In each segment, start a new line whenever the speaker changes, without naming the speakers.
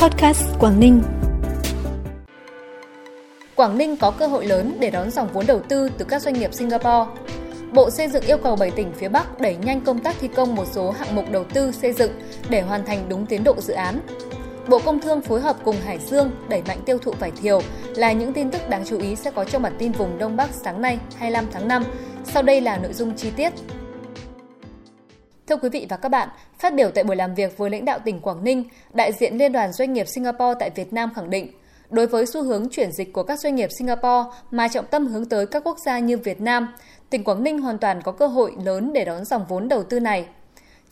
Podcast Quảng Ninh.
Quảng Ninh có cơ hội lớn để đón dòng vốn đầu tư từ các doanh nghiệp Singapore. Bộ Xây dựng yêu cầu 7 tỉnh phía Bắc đẩy nhanh công tác thi công một số hạng mục đầu tư xây dựng để hoàn thành đúng tiến độ dự án. Bộ Công Thương phối hợp cùng Hải Dương đẩy mạnh tiêu thụ vải thiều là những tin tức đáng chú ý sẽ có trong bản tin vùng Đông Bắc sáng nay 25 tháng 5. Sau đây là nội dung chi tiết. Thưa quý vị và các bạn, phát biểu tại buổi làm việc với lãnh đạo tỉnh Quảng Ninh, đại diện Liên đoàn Doanh nghiệp Singapore tại Việt Nam khẳng định, đối với xu hướng chuyển dịch của các doanh nghiệp Singapore mà trọng tâm hướng tới các quốc gia như Việt Nam, tỉnh Quảng Ninh hoàn toàn có cơ hội lớn để đón dòng vốn đầu tư này.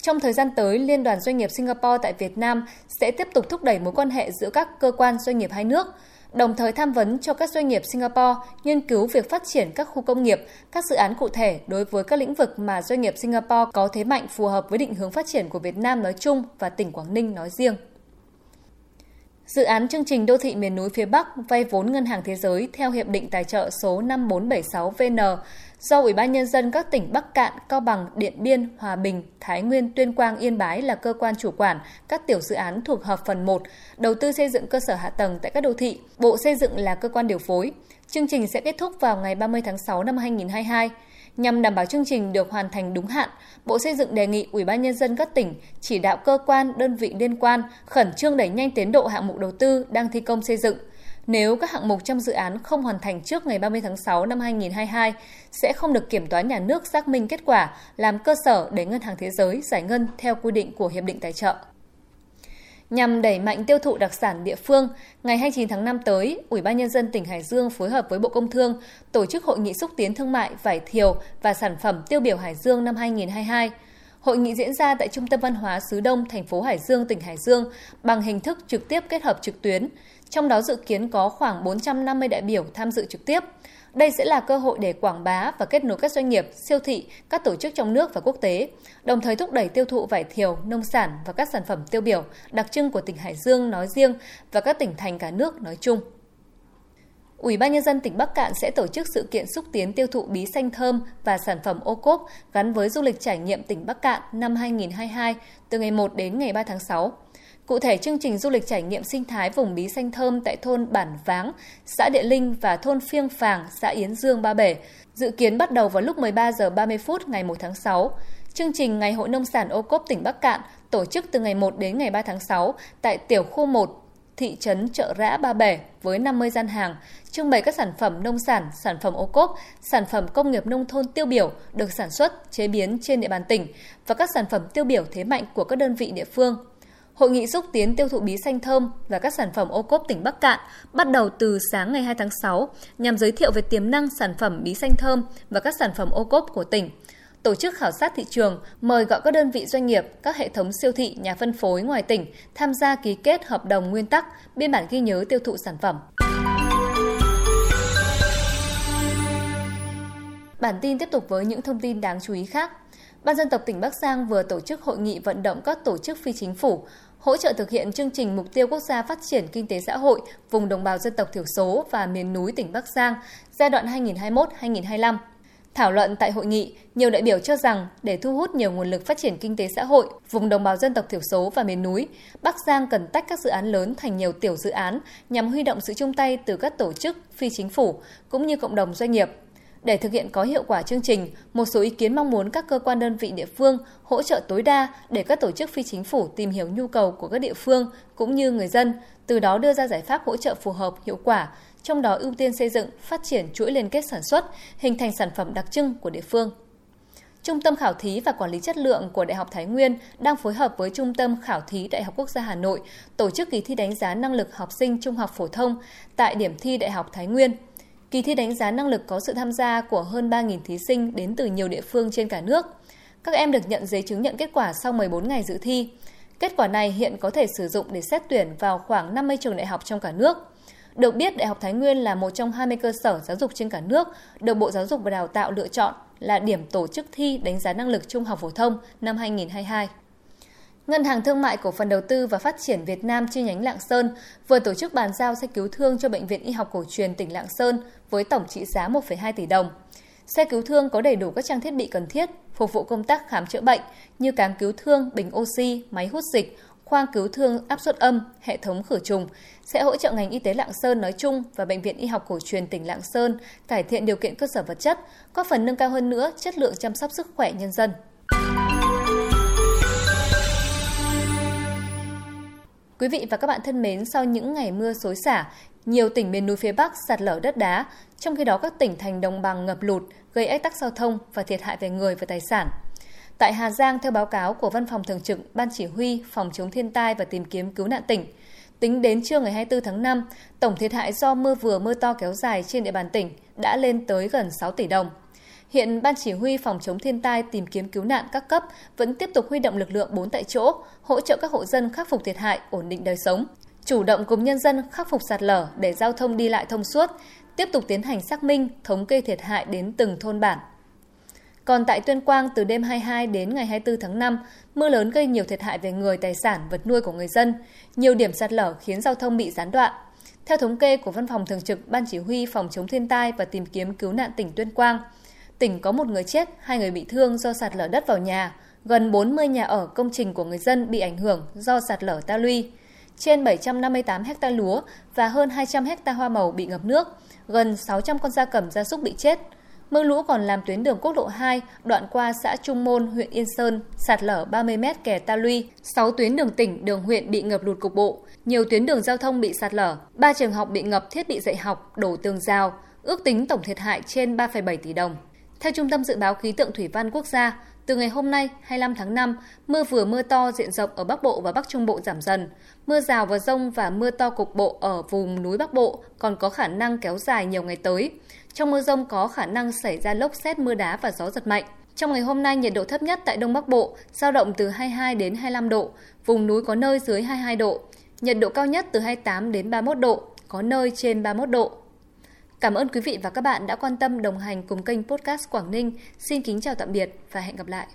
Trong thời gian tới, Liên đoàn Doanh nghiệp Singapore tại Việt Nam sẽ tiếp tục thúc đẩy mối quan hệ giữa các cơ quan doanh nghiệp hai nước, đồng thời tham vấn cho các doanh nghiệp Singapore nghiên cứu việc phát triển các khu công nghiệp, các dự án cụ thể đối với các lĩnh vực mà doanh nghiệp Singapore có thế mạnh phù hợp với định hướng phát triển của Việt Nam nói chung và tỉnh Quảng Ninh nói riêng. Dự án chương trình đô thị miền núi phía Bắc vay vốn Ngân hàng Thế giới theo Hiệp định Tài trợ số 5476 VN do Ủy ban Nhân dân các tỉnh Bắc Cạn, Cao Bằng, Điện Biên, Hòa Bình, Thái Nguyên, Tuyên Quang, Yên Bái là cơ quan chủ quản các tiểu dự án thuộc hợp phần 1, đầu tư xây dựng cơ sở hạ tầng tại các đô thị, Bộ Xây dựng là cơ quan điều phối. Chương trình sẽ kết thúc vào ngày 30 tháng 6 năm 2022. Nhằm đảm bảo chương trình được hoàn thành đúng hạn, Bộ Xây dựng đề nghị Ủy ban nhân dân các tỉnh chỉ đạo cơ quan, đơn vị liên quan khẩn trương đẩy nhanh tiến độ hạng mục đầu tư đang thi công xây dựng. Nếu các hạng mục trong dự án không hoàn thành trước ngày 30 tháng 6 năm 2022 sẽ không được kiểm toán nhà nước xác minh kết quả làm cơ sở để Ngân hàng Thế giới giải ngân theo quy định của hiệp định tài trợ. Nhằm đẩy mạnh tiêu thụ đặc sản địa phương, ngày 29 tháng 5 tới, Ủy ban nhân dân tỉnh Hải Dương phối hợp với Bộ Công Thương tổ chức hội nghị xúc tiến thương mại vải thiều và sản phẩm tiêu biểu Hải Dương năm 2022. Hội nghị diễn ra tại Trung tâm Văn hóa Sứ Đông, thành phố Hải Dương, tỉnh Hải Dương bằng hình thức trực tiếp kết hợp trực tuyến. Trong đó dự kiến có khoảng 450 đại biểu tham dự trực tiếp. Đây sẽ là cơ hội để quảng bá và kết nối các doanh nghiệp, siêu thị, các tổ chức trong nước và quốc tế, đồng thời thúc đẩy tiêu thụ vải thiều, nông sản và các sản phẩm tiêu biểu đặc trưng của tỉnh Hải Dương nói riêng và các tỉnh thành cả nước nói chung. Ủy ban nhân dân tỉnh Bắc Cạn sẽ tổ chức sự kiện xúc tiến tiêu thụ bí xanh thơm và sản phẩm ô cốp gắn với du lịch trải nghiệm tỉnh Bắc Cạn năm 2022 từ ngày 1 đến ngày 3 tháng 6. Cụ thể, chương trình du lịch trải nghiệm sinh thái vùng bí xanh thơm tại thôn Bản Váng, xã Địa Linh và thôn Phiêng Phàng, xã Yến Dương, Ba Bể, dự kiến bắt đầu vào lúc 13 giờ 30 phút ngày 1 tháng 6. Chương trình Ngày hội nông sản ô cốp tỉnh Bắc Cạn tổ chức từ ngày 1 đến ngày 3 tháng 6 tại tiểu khu 1, thị trấn Chợ Rã Ba Bể với 50 gian hàng, trưng bày các sản phẩm nông sản, sản phẩm ô cốp, sản phẩm công nghiệp nông thôn tiêu biểu được sản xuất, chế biến trên địa bàn tỉnh và các sản phẩm tiêu biểu thế mạnh của các đơn vị địa phương. Hội nghị xúc tiến tiêu thụ bí xanh thơm và các sản phẩm ô cốp tỉnh Bắc Cạn bắt đầu từ sáng ngày 2 tháng 6 nhằm giới thiệu về tiềm năng sản phẩm bí xanh thơm và các sản phẩm ô cốp của tỉnh. Tổ chức khảo sát thị trường, mời gọi các đơn vị doanh nghiệp, các hệ thống siêu thị, nhà phân phối ngoài tỉnh tham gia ký kết hợp đồng nguyên tắc, biên bản ghi nhớ tiêu thụ sản phẩm. Bản tin tiếp tục với những thông tin đáng chú ý khác. Ban dân tộc tỉnh Bắc Giang vừa tổ chức hội nghị vận động các tổ chức phi chính phủ hỗ trợ thực hiện chương trình mục tiêu quốc gia phát triển kinh tế xã hội vùng đồng bào dân tộc thiểu số và miền núi tỉnh Bắc Giang giai đoạn 2021-2025. Thảo luận tại hội nghị, nhiều đại biểu cho rằng để thu hút nhiều nguồn lực phát triển kinh tế xã hội vùng đồng bào dân tộc thiểu số và miền núi, Bắc Giang cần tách các dự án lớn thành nhiều tiểu dự án nhằm huy động sự chung tay từ các tổ chức phi chính phủ cũng như cộng đồng doanh nghiệp để thực hiện có hiệu quả chương trình, một số ý kiến mong muốn các cơ quan đơn vị địa phương hỗ trợ tối đa để các tổ chức phi chính phủ tìm hiểu nhu cầu của các địa phương cũng như người dân, từ đó đưa ra giải pháp hỗ trợ phù hợp, hiệu quả, trong đó ưu tiên xây dựng, phát triển chuỗi liên kết sản xuất, hình thành sản phẩm đặc trưng của địa phương. Trung tâm Khảo thí và Quản lý chất lượng của Đại học Thái Nguyên đang phối hợp với Trung tâm Khảo thí Đại học Quốc gia Hà Nội tổ chức kỳ thi đánh giá năng lực học sinh trung học phổ thông tại điểm thi Đại học Thái Nguyên – Kỳ thi đánh giá năng lực có sự tham gia của hơn 3.000 thí sinh đến từ nhiều địa phương trên cả nước. Các em được nhận giấy chứng nhận kết quả sau 14 ngày dự thi. Kết quả này hiện có thể sử dụng để xét tuyển vào khoảng 50 trường đại học trong cả nước. Được biết, Đại học Thái Nguyên là một trong 20 cơ sở giáo dục trên cả nước được Bộ Giáo dục và Đào tạo lựa chọn là điểm tổ chức thi đánh giá năng lực trung học phổ thông năm 2022. Ngân hàng Thương mại Cổ phần Đầu tư và Phát triển Việt Nam chi nhánh Lạng Sơn vừa tổ chức bàn giao xe cứu thương cho Bệnh viện Y học cổ truyền tỉnh Lạng Sơn với tổng trị giá 1,2 tỷ đồng. Xe cứu thương có đầy đủ các trang thiết bị cần thiết phục vụ công tác khám chữa bệnh như cáng cứu thương, bình oxy, máy hút dịch, khoang cứu thương áp suất âm, hệ thống khử trùng sẽ hỗ trợ ngành y tế Lạng Sơn nói chung và Bệnh viện Y học cổ truyền tỉnh Lạng Sơn cải thiện điều kiện cơ sở vật chất, góp phần nâng cao hơn nữa chất lượng chăm sóc sức khỏe nhân dân. Quý vị và các bạn thân mến, sau những ngày mưa xối xả, nhiều tỉnh miền núi phía Bắc sạt lở đất đá, trong khi đó các tỉnh thành đồng bằng ngập lụt, gây ách tắc giao thông và thiệt hại về người và tài sản. Tại Hà Giang, theo báo cáo của Văn phòng Thường trực Ban Chỉ huy Phòng chống thiên tai và tìm kiếm cứu nạn tỉnh, tính đến trưa ngày 24 tháng 5, tổng thiệt hại do mưa vừa mưa to kéo dài trên địa bàn tỉnh đã lên tới gần 6 tỷ đồng. Hiện Ban Chỉ huy Phòng chống thiên tai tìm kiếm cứu nạn các cấp vẫn tiếp tục huy động lực lượng 4 tại chỗ, hỗ trợ các hộ dân khắc phục thiệt hại, ổn định đời sống, chủ động cùng nhân dân khắc phục sạt lở để giao thông đi lại thông suốt, tiếp tục tiến hành xác minh, thống kê thiệt hại đến từng thôn bản. Còn tại Tuyên Quang, từ đêm 22 đến ngày 24 tháng 5, mưa lớn gây nhiều thiệt hại về người, tài sản, vật nuôi của người dân. Nhiều điểm sạt lở khiến giao thông bị gián đoạn. Theo thống kê của Văn phòng Thường trực Ban Chỉ huy Phòng chống thiên tai và tìm kiếm cứu nạn tỉnh Tuyên Quang, tỉnh có một người chết, hai người bị thương do sạt lở đất vào nhà, gần 40 nhà ở công trình của người dân bị ảnh hưởng do sạt lở ta luy, trên 758 hecta lúa và hơn 200 hecta hoa màu bị ngập nước, gần 600 con gia cầm gia súc bị chết. Mưa lũ còn làm tuyến đường quốc lộ 2 đoạn qua xã Trung Môn, huyện Yên Sơn sạt lở 30 m kè ta luy, 6 tuyến đường tỉnh, đường huyện bị ngập lụt cục bộ, nhiều tuyến đường giao thông bị sạt lở, 3 trường học bị ngập thiết bị dạy học, đổ tường rào, ước tính tổng thiệt hại trên 3,7 tỷ đồng. Theo Trung tâm Dự báo Khí tượng Thủy văn Quốc gia, từ ngày hôm nay 25 tháng 5, mưa vừa mưa to diện rộng ở Bắc Bộ và Bắc Trung Bộ giảm dần. Mưa rào và rông và mưa to cục bộ ở vùng núi Bắc Bộ còn có khả năng kéo dài nhiều ngày tới. Trong mưa rông có khả năng xảy ra lốc xét mưa đá và gió giật mạnh. Trong ngày hôm nay, nhiệt độ thấp nhất tại Đông Bắc Bộ giao động từ 22 đến 25 độ, vùng núi có nơi dưới 22 độ. Nhiệt độ cao nhất từ 28 đến 31 độ, có nơi trên 31 độ. Cảm ơn quý vị và các bạn đã quan tâm đồng hành cùng kênh Podcast Quảng Ninh. Xin kính chào tạm biệt và hẹn gặp lại.